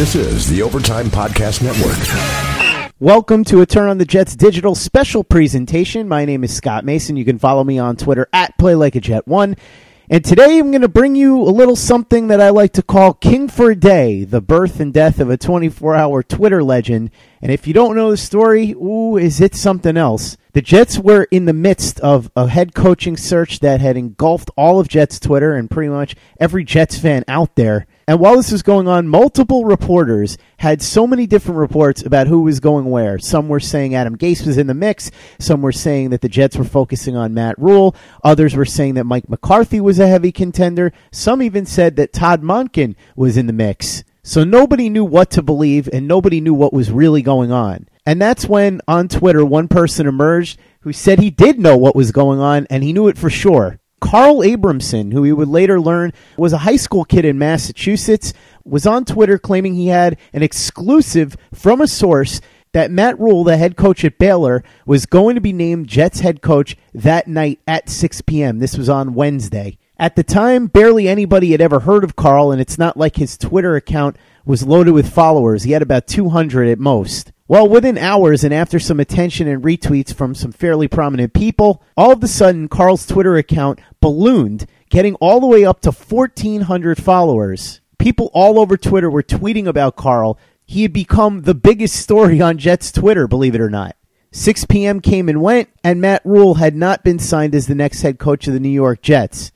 This is the Overtime Podcast Network. Welcome to a Turn on the Jets digital special presentation. My name is Scott Mason. You can follow me on Twitter at PlayLikeAJet1. And today I'm going to bring you a little something that I like to call King for a Day, the birth and death of a 24 hour Twitter legend. And if you don't know the story, ooh, is it something else? The Jets were in the midst of a head coaching search that had engulfed all of Jets Twitter and pretty much every Jets fan out there. And while this was going on, multiple reporters had so many different reports about who was going where. Some were saying Adam Gase was in the mix. Some were saying that the Jets were focusing on Matt Rhule. Others were saying that Mike McCarthy was a heavy contender. Some even said that Todd Monken was in the mix. So nobody knew what to believe and nobody knew what was really going on. And that's when on Twitter one person emerged who said he did know what was going on and he knew it for sure. Karl Abramson, who we would later learn was a high school kid in Massachusetts, was on Twitter claiming he had an exclusive from a source that Matt Rhule, the head coach at Baylor, was going to be named Jets head coach that night at 6 p.m. This was on Wednesday. At the time, barely anybody had ever heard of Karl, and it's not like his Twitter account was loaded with followers. He had about 200 at most. Well, within hours and after some attention and retweets from some fairly prominent people, all of a sudden Karl's Twitter account ballooned, getting all the way up to 1,400 followers. People all over Twitter were tweeting about Karl. He had become the biggest story on Jets Twitter, believe it or not. 6 p.m. came and went, and Matt Rhule had not been signed as the next head coach of the New York Jets.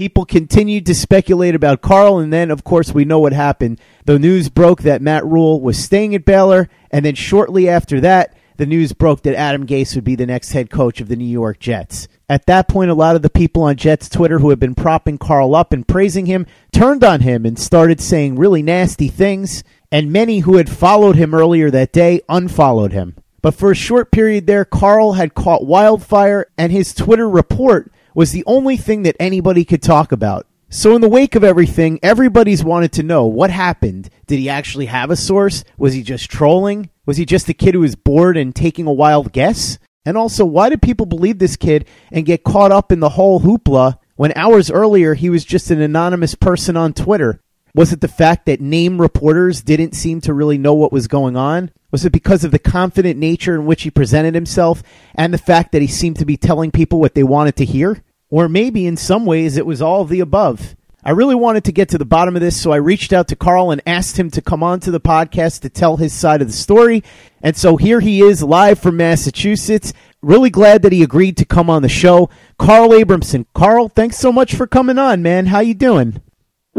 People continued to speculate about Karl, and then, of course, we know what happened. The news broke that Matt Rhule was staying at Baylor, and then shortly after that, the news broke that Adam Gase would be the next head coach of the New York Jets. At that point, a lot of the people on Jets Twitter who had been propping Karl up and praising him turned on him and started saying really nasty things, and many who had followed him earlier that day unfollowed him. But for a short period there, Karl had caught wildfire, and his Twitter report was the only thing that anybody could talk about. So, in the wake of everything, everybody's wanted to know what happened. Did he actually have a source? Was he just trolling? Was he just a kid who was bored and taking a wild guess? And also, why did people believe this kid and get caught up in the whole hoopla when hours earlier he was just an anonymous person on Twitter? Was it the fact that name reporters didn't seem to really know what was going on? Was it because of the confident nature in which he presented himself and the fact that he seemed to be telling people what they wanted to hear? Or maybe in some ways it was all of the above. I really wanted to get to the bottom of this, so I reached out to Karl and asked him to come on to the podcast to tell his side of the story. And so here he is live from Massachusetts. Really glad that he agreed to come on the show. Karl Abramson. Karl, thanks so much for coming on, man. How you doing?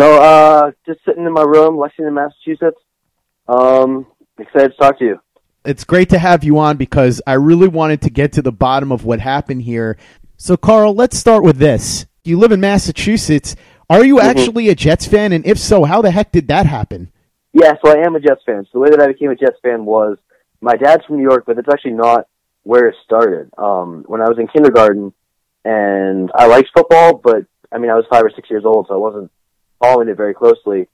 No, uh, just sitting in my room, Lexington, Massachusetts. Um, excited to talk to you. It's great to have you on because I really wanted to get to the bottom of what happened here. So, Karl, let's start with this. You live in Massachusetts. Are you Mhm. actually a Jets fan? And if so, how the heck did that happen? Yeah, so I am a Jets fan. So the way that I became a Jets fan was my dad's from New York, but that's actually not where it started. Um, when I was in kindergarten, and I liked football, but I mean, I was five or six years old, so I wasn't following it very closely.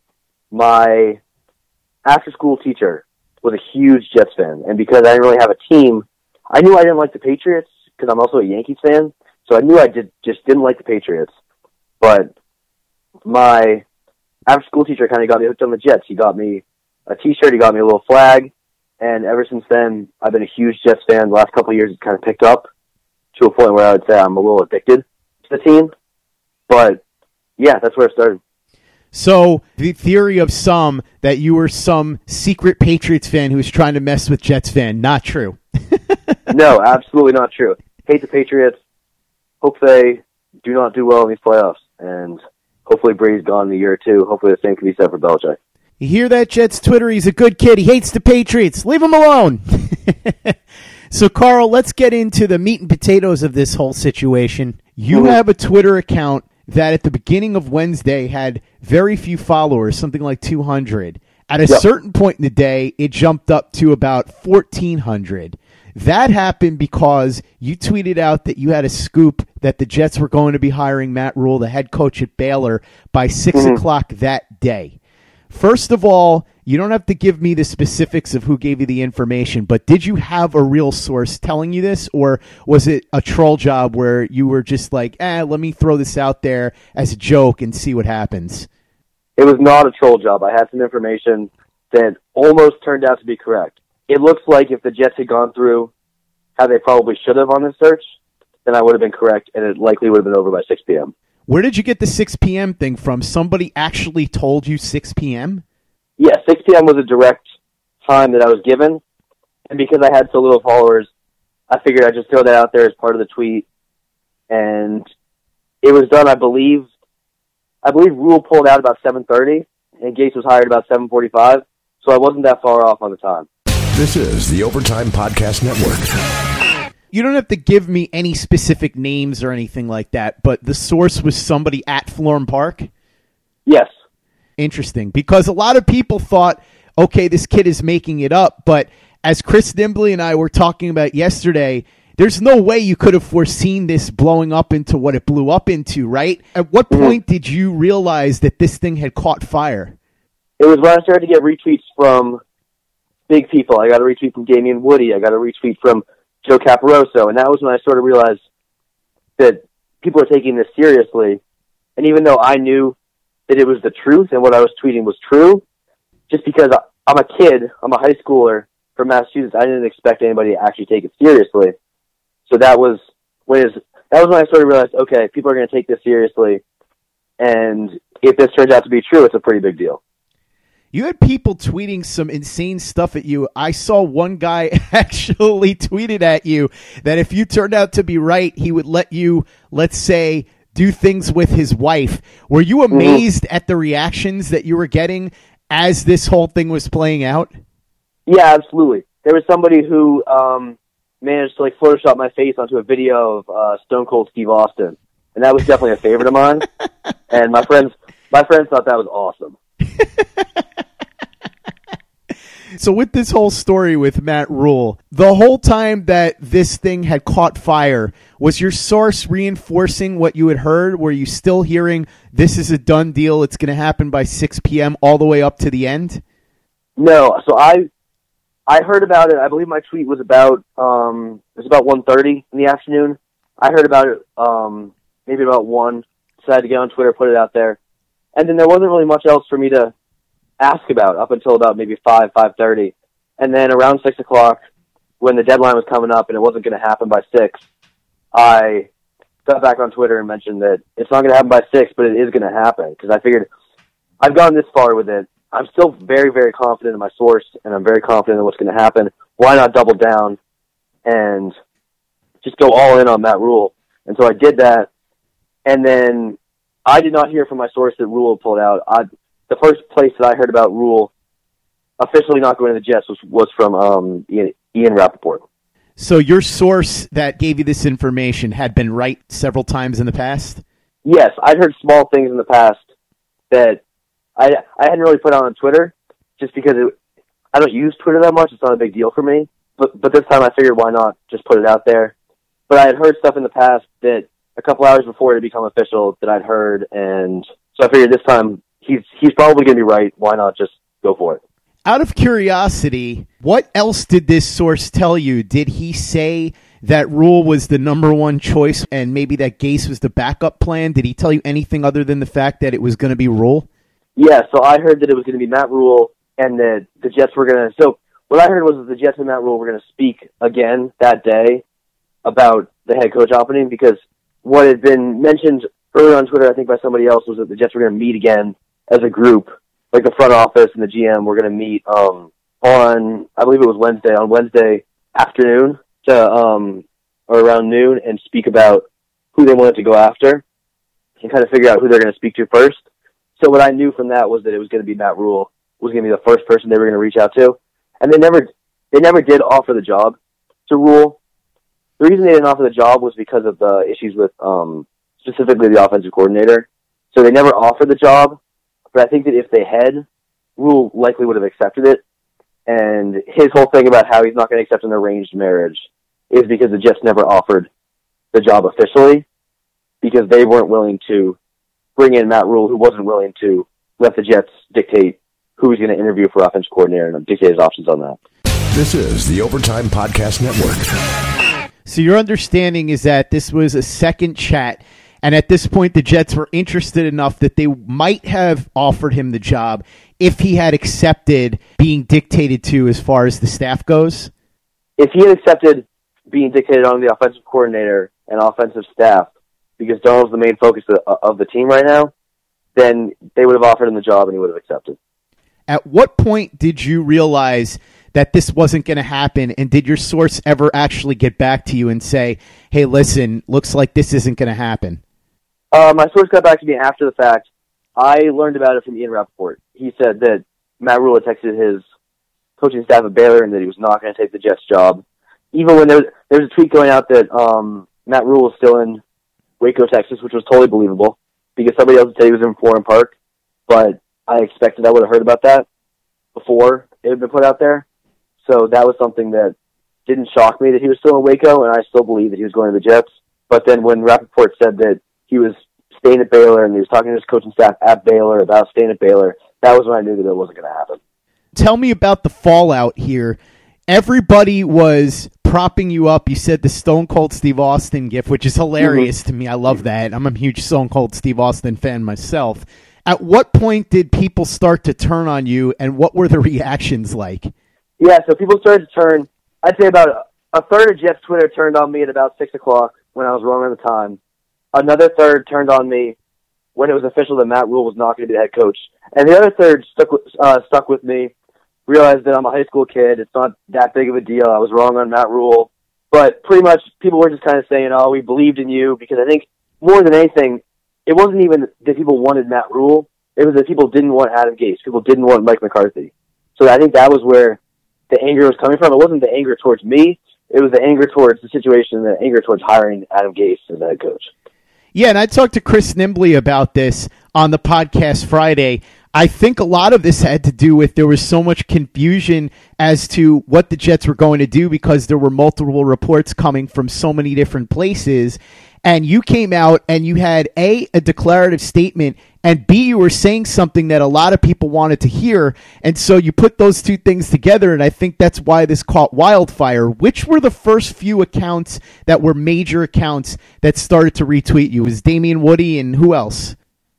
My after school teacher was a huge Jets fan, and because I didn't really have a team, I knew I didn't like the Patriots because I'm also a Yankees fan. So I knew I did, just didn't like the Patriots. But my after school teacher kind of got me hooked on the Jets. He got me a T-shirt, he got me a little flag, and ever since then, I've been a huge Jets fan. The last couple of years, it's kind of picked up to a point where I would say I'm a little addicted to the team. But yeah, that's where it started. So, the theory of some that you were some secret Patriots fan who was trying to mess with Jets fan, not true. no, absolutely not true. Hate the Patriots. Hope they do not do well in these playoffs, and hopefully Brady's gone in a year or two. Hopefully the same can be said for Belichick. You hear that, Jets Twitter? He's a good kid. He hates the Patriots. Leave him alone. so, Karl, let's get into the meat and potatoes of this whole situation. You Mhm. have a Twitter account that at the beginning of Wednesday had very few followers, something like 200. At a Yep. certain point in the day, it jumped up to about 1,400. That happened because you tweeted out that you had a scoop that the Jets were going to be hiring Matt Rhule, the head coach at Baylor, by 6 Mhm. o'clock that day. First of all, you don't have to give me the specifics of who gave you the information, but did you have a real source telling you this, or was it a troll job where you were just like, eh, let me throw this out there as a joke and see what happens? It was not a troll job. I had some information that almost turned out to be correct. It looks like if the Jets had gone through how they probably should have on this search, then I would have been correct, and it likely would have been over by 6 p.m. Where did you get the 6 p.m. thing from? Somebody actually told you 6 p.m.? Yeah, 6 p.m. was a direct time that I was given, and because I had so little followers, I figured I'd just throw that out there as part of the tweet. And it was done, I believe. I believe Rhule pulled out about 7:30, and Gase was hired about 7:45, so I wasn't that far off on the time. This is the Overtime Podcast Network. You don't have to give me any specific names or anything like that, but the source was somebody at Florham Park. Yes. Interesting, because a lot of people thought, okay, this kid is making it up, but as Chris Nimbley and I were talking about yesterday, there's no way you could have foreseen this blowing up into what it blew up into, right? At what Mhm. point did you realize that this thing had caught fire? It was when I started to get retweets from big people. I got a retweet from Damien Woody. I got a retweet from Joe Caparoso, and that was when I sort of realized that people are taking this seriously. And even though I knew that it was the truth and what I was tweeting was true, just because I'm a kid, I'm a high schooler from Massachusetts, I didn't expect anybody to actually take it seriously. So that was when is that was when I sort of realized, okay, people are going to take this seriously, and if this turns out to be true, it's a pretty big deal. You had people tweeting some insane stuff at you. I saw one guy actually tweeted at you that if you turned out to be right, he would let you, let's say, do things with his wife. Were you amazed at the reactions that you were getting as this whole thing was playing out? Yeah, absolutely. There was somebody who um, managed to like Photoshop my face onto a video of uh, Stone Cold Steve Austin, and that was definitely a favorite of mine. and my friends, my friends thought that was awesome. So with this whole story with Matt Rhule, the whole time that this thing had caught fire, was your source reinforcing what you had heard? Were you still hearing this is a done deal, it's going to happen by 6 p.m. all the way up to the end? No, so I I heard about it. I believe my tweet was about um, it was about one thirty in the afternoon. I heard about it um, maybe about one. Decided to get on Twitter, put it out there, and then there wasn't really much else for me to ask about up until about maybe five five thirty, and then around six o'clock, when the deadline was coming up and it wasn't going to happen by six, I got back on Twitter and mentioned that it's not going to happen by six, but it is going to happen because I figured I've gone this far with it. I'm still very, very confident in my source, and I'm very confident in what's going to happen. Why not double down and just go all in on that rule? And so I did that, and then I did not hear from my source that Rhule pulled out. I, the first place that I heard about Rhule officially not going to the Jets was was from um, Ian, Ian Rapoport. So your source that gave you this information had been right several times in the past? Yes, I'd heard small things in the past that I I hadn't really put out on Twitter just because it, I don't use Twitter that much. It's not a big deal for me. But but this time I figured why not just put it out there. But I had heard stuff in the past that a couple hours before it had become official that I'd heard, and so I figured this time he's he's probably going to be right. Why not just go for it? Out of curiosity, what else did this source tell you? Did he say that Rhule was the number one choice and maybe that Gase was the backup plan? Did he tell you anything other than the fact that it was going to be Rhule? Yeah, so I heard that it was going to be Matt Rhule and that the Jets were going to. So what I heard was that the Jets and Matt Rhule were going to speak again that day about the head coach opening because what had been mentioned earlier on Twitter, I think by somebody else, was that the Jets were going to meet again as a group, like the front office and the GM we're going to meet um, on, I believe it was Wednesday, on Wednesday afternoon to um, or around noon and speak about who they wanted to go after and kind of figure out who they're going to speak to first. So what I knew from that was that it was going to be Matt Rhule was going to be the first person they were going to reach out to, and they never they never did offer the job to Rhule. The reason they didn't offer the job was because of the issues with um, specifically the offensive coordinator. So they never offered the job, but I think that if they had, Rhule likely would have accepted it. And his whole thing about how he's not going to accept an arranged marriage is because the Jets never offered the job officially because they weren't willing to bring in Matt Rhule, who wasn't willing to let the Jets dictate who he's going to interview for offensive coordinator and dictate his options on that. This is the Overtime Podcast Network. So your understanding is that this was a second chat And at this point, the Jets were interested enough that they might have offered him the job if he had accepted being dictated to as far as the staff goes. If he had accepted being dictated on the offensive coordinator and offensive staff, because Darnold's the main focus of, of the team right now, then they would have offered him the job and he would have accepted. At what point did you realize that this wasn't going to happen? And did your source ever actually get back to you and say, hey, listen, looks like this isn't going to happen? Uh, my source got back to me after the fact. I learned about it from Ian Rapoport. He said that Matt Rhule had texted his coaching staff at Baylor and that he was not going to take the Jets job. Even when there was, there was a tweet going out that um, Matt Rhule was still in Waco, Texas, which was totally believable because somebody else said he was in Florham Park, but I expected I would have heard about that before it had been put out there. So that was something that didn't shock me that he was still in Waco, and I still believe that he was going to the Jets. But then when Rapoport said that he was staying at Baylor and he was talking to his coaching staff at Baylor about staying at Baylor, that was when I knew that it wasn't going to happen. Tell me about the fallout here. Everybody was propping you up. You said the Stone Cold Steve Austin gift, which is hilarious mm-hmm. to me. I love that. I'm a huge Stone Cold Steve Austin fan myself. At what point did people start to turn on you, and what were the reactions like? Yeah, so people started to turn. I'd say about a third of Jets Twitter turned on me at about six o'clock when I was wrong on the time. Another third turned on me when it was official that Matt Rhule was not going to be the head coach, and the other third stuck with, uh, stuck with me realized that I'm a high school kid. It's not that big of a deal. I was wrong on Matt Rhule, But pretty much people were just kind of saying, oh, we believed in you because I think more than anything, it wasn't even that people wanted Matt Rhule. It was that people didn't want Adam Gase. People didn't want Mike McCarthy. So I think that was where the anger was coming from. It wasn't the anger towards me. It was the anger towards the situation, the anger towards hiring Adam Gase as head coach. Yeah, and I talked to Chris Nimbley about this on the podcast Friday. I think a lot of this had to do with there was so much confusion as to what the Jets were going to do because there were multiple reports coming from so many different places. And you came out and you had A, a declarative statement, and B, you were saying something that a lot of people wanted to hear. And so you put those two things together, and I think that's why this caught wildfire. Which were the first few accounts that were major accounts that started to retweet you? It was Damien Woody and who else?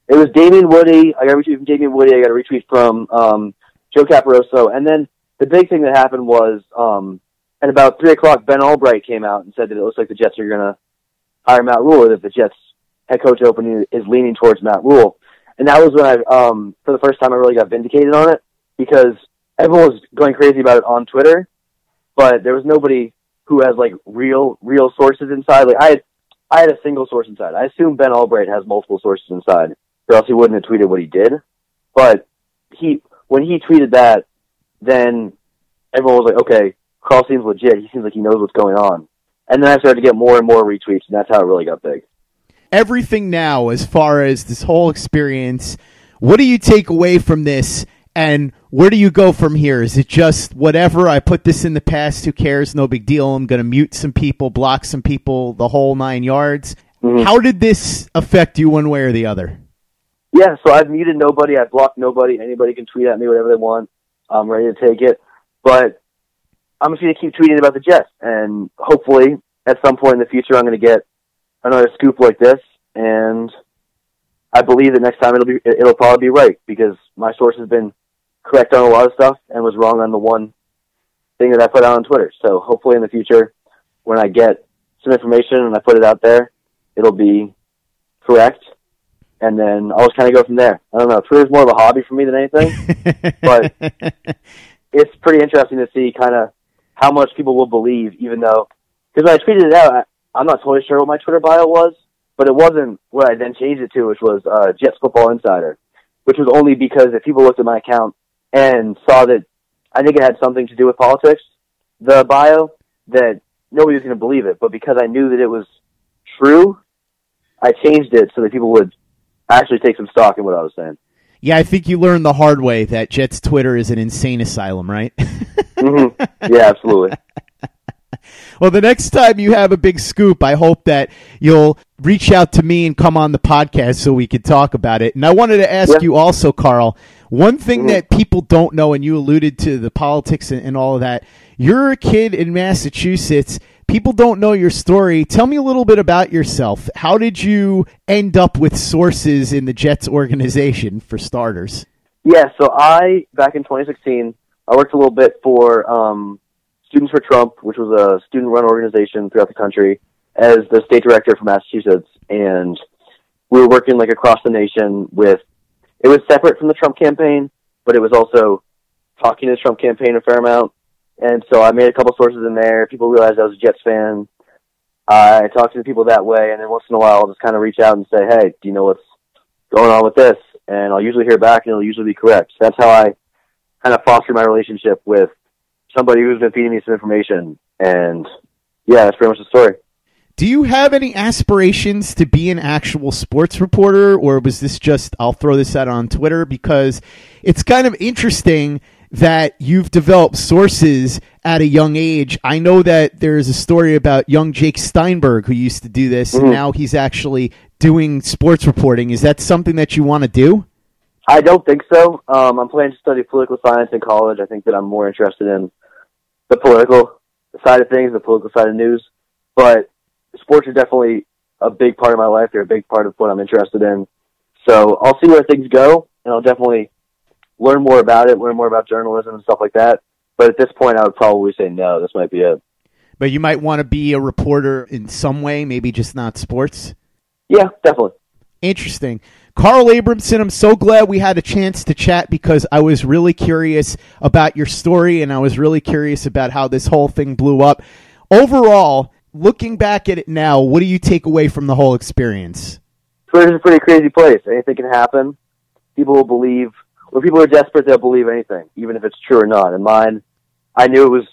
It was Damien Woody. I got a retweet from Damien Woody. I got a retweet from um, Joe Caparoso. And then the big thing that happened was um, at about 3 o'clock, Ben Albright came out and said that it looks like the Jets are going to hire Matt Rhule that the Jets head coach opening is leaning towards Matt Rhule. And that was when I, um, for the first time, I really got vindicated on it because everyone was going crazy about it on Twitter, but there was nobody who has like real, real sources inside. Like I had, I had a single source inside. I assume Ben Albright has multiple sources inside or else he wouldn't have tweeted what he did. But he, when he tweeted that, then everyone was like, okay, Karl seems legit. He seems like he knows what's going on. And then I started to get more and more retweets, and that's how it really got big. Everything now, as far as this whole experience, what do you take away from this? And where do you go from here? Is it just whatever? I put this in the past. Who cares? No big deal. I'm going to mute some people, block some people, the whole nine yards. Mm-hmm. How did this affect you one way or the other? Yeah, so I've muted nobody. I've blocked nobody. Anybody can tweet at me whatever they want. I'm ready to take it. But I'm just going to keep tweeting about the Jets. And hopefully, at some point in the future, I'm going to get another scoop like this. And I believe that next time it'll be it'll probably be right because my source has been correct on a lot of stuff and was wrong on the one thing that I put out on Twitter. So hopefully, in the future, when I get some information and I put it out there, it'll be correct and then I'll just kind of go from there. I don't know. Twitter's more of a hobby for me than anything, but it's pretty interesting to see kind of how much people will believe, even though because when I tweeted it out, I, I'm not totally sure what my Twitter bio was, but it wasn't what I then changed it to, which was uh, Jets Football Insider, which was only because if people looked at my account and saw that I think it had something to do with politics, the bio, that nobody was going to believe it. But because I knew that it was true, I changed it so that people would actually take some stock in what I was saying. Yeah, I think you learned the hard way that Jets Twitter is an insane asylum, right? mm-hmm. Yeah, absolutely. Well, the next time you have a big scoop, I hope that you'll reach out to me and come on the podcast so we could talk about it. And I wanted to ask yeah. you also, Karl, one thing mm-hmm. that people don't know, and you alluded to the politics and, and all of that, you're a kid in Massachusetts people don't know your story. Tell me a little bit about yourself. How did you end up with sources in the Jets organization, for starters? Yeah, so I back in 2016, I worked a little bit for um, Students for Trump, which was a student-run organization throughout the country, as the state director for Massachusetts, and we were working like across the nation with. It was separate from the Trump campaign, but it was also talking to the Trump campaign a fair amount. And so I made a couple sources in there. People realized I was a Jets fan. I talked to the people that way, and then once in a while, I'll just kind of reach out and say, "Hey, do you know what's going on with this?" And I'll usually hear back, and it'll usually be correct. That's how I kind of foster my relationship with somebody who's been feeding me some information. And yeah, that's pretty much the story. Do you have any aspirations to be an actual sports reporter, or was this just I'll throw this out on Twitter because it's kind of interesting that you've developed sources at a young age. I know that there's a story about young Jake Steinberg who used to do this, Mhm. and now he's actually doing sports reporting. Is that something that you want to do? I don't think so. Um, I'm planning to study political science in college. I think that I'm more interested in the political side of things, the political side of news. But sports are definitely a big part of my life. They're a big part of what I'm interested in. So I'll see where things go, and I'll definitely learn more about it, learn more about journalism and stuff like that. But at this point, I would probably say no. This might be it. But you might want to be a reporter in some way, maybe just not sports. Yeah, definitely. Interesting. Karl Abramson, I'm so glad we had a chance to chat because I was really curious about your story and I was really curious about how this whole thing blew up. Overall, looking back at it now, what do you take away from the whole experience? Twitter's a pretty crazy place. Anything can happen. People will believe, when people are desperate, they'll believe anything, even if it's true or not. And mine, I knew it was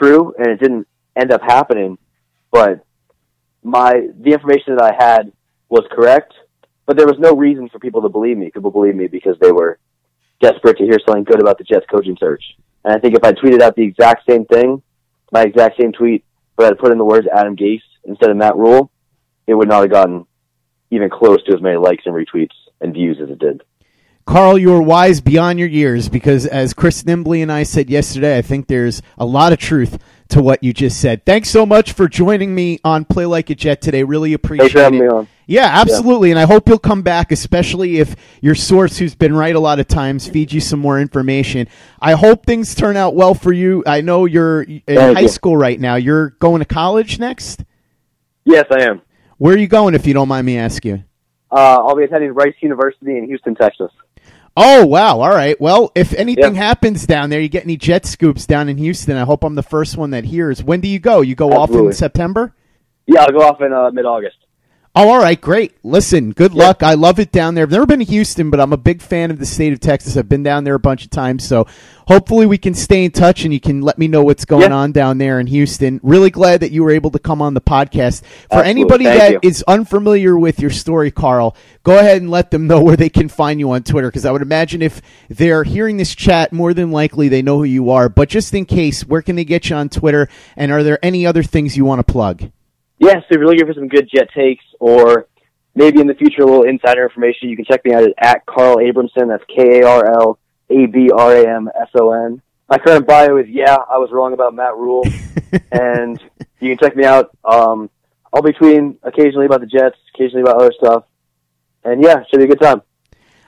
true, and it didn't end up happening. But my the information that I had was correct, but there was no reason for people to believe me. People believed me because they were desperate to hear something good about the Jets coaching search. And I think if I tweeted out the exact same thing, my exact same tweet, but I'd put in the words Adam Gase instead of Matt Rhule, it would not have gotten even close to as many likes and retweets and views as it did. Karl, you are wise beyond your years because, as Chris Nimbley and I said yesterday, I think there's a lot of truth to what you just said. Thanks so much for joining me on Play Like a Jet today. Really appreciate Thanks for having it. me on. Yeah, absolutely. And I hope you'll come back, especially if your source, who's been right a lot of times, feeds you some more information. I hope things turn out well for you. I know you're in Thank high you. school right now. You're going to college next? Yes, I am. Where are you going, if you don't mind me asking? Uh, I'll be attending Rice University in Houston, Texas. Oh, wow. All right. Well, if anything Yeah. happens down there, you get any jet scoops down in Houston, I hope I'm the first one that hears. When do you go? You go off in September? Yeah, I'll go off in uh, mid-August. Oh, all right, great. Listen, good Yeah. luck. I love it down there. I've never been to Houston, but I'm a big fan of the state of Texas. I've been down there a bunch of times, so hopefully we can stay in touch and you can let me know what's going Yeah. on down there in Houston. Really glad that you were able to come on the podcast. For Absolutely. anybody Thank that you. is unfamiliar with your story, Karl, go ahead and let them know where they can find you on Twitter because I would imagine if they're hearing this chat, more than likely they know who you are. But just in case, where can they get you on Twitter? And are there any other things you want to plug? Yeah, so if you're looking for some good jet takes or maybe in the future a little insider information, you can check me out at, at Karl Abramson. That's K A R L A B R A M S O N. My current bio is yeah, I was wrong about Matt Rhule, and you can check me out. Um, I'll be tweeting occasionally about the Jets, occasionally about other stuff, and yeah, should be a good time.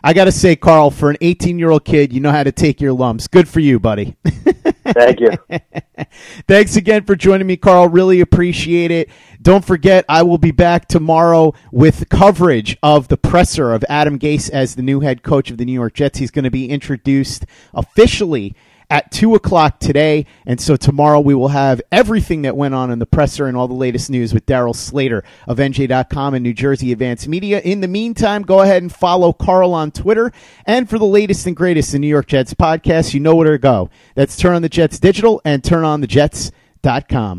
I got to say, Karl, for an 18 year old kid, you know how to take your lumps. Good for you, buddy. Thank you. Thanks again for joining me, Karl. Really appreciate it. Don't forget, I will be back tomorrow with coverage of the presser of Adam Gase as the new head coach of the New York Jets. He's going to be introduced officially at 2 o'clock today. And so tomorrow we will have everything that went on in the presser and all the latest news with Darryl Slater of NJ.com and New Jersey Advanced Media. In the meantime, go ahead and follow Karl on Twitter. And for the latest and greatest in New York Jets podcasts, you know where to go. That's Turn on the Jets Digital and turnonthejets.com.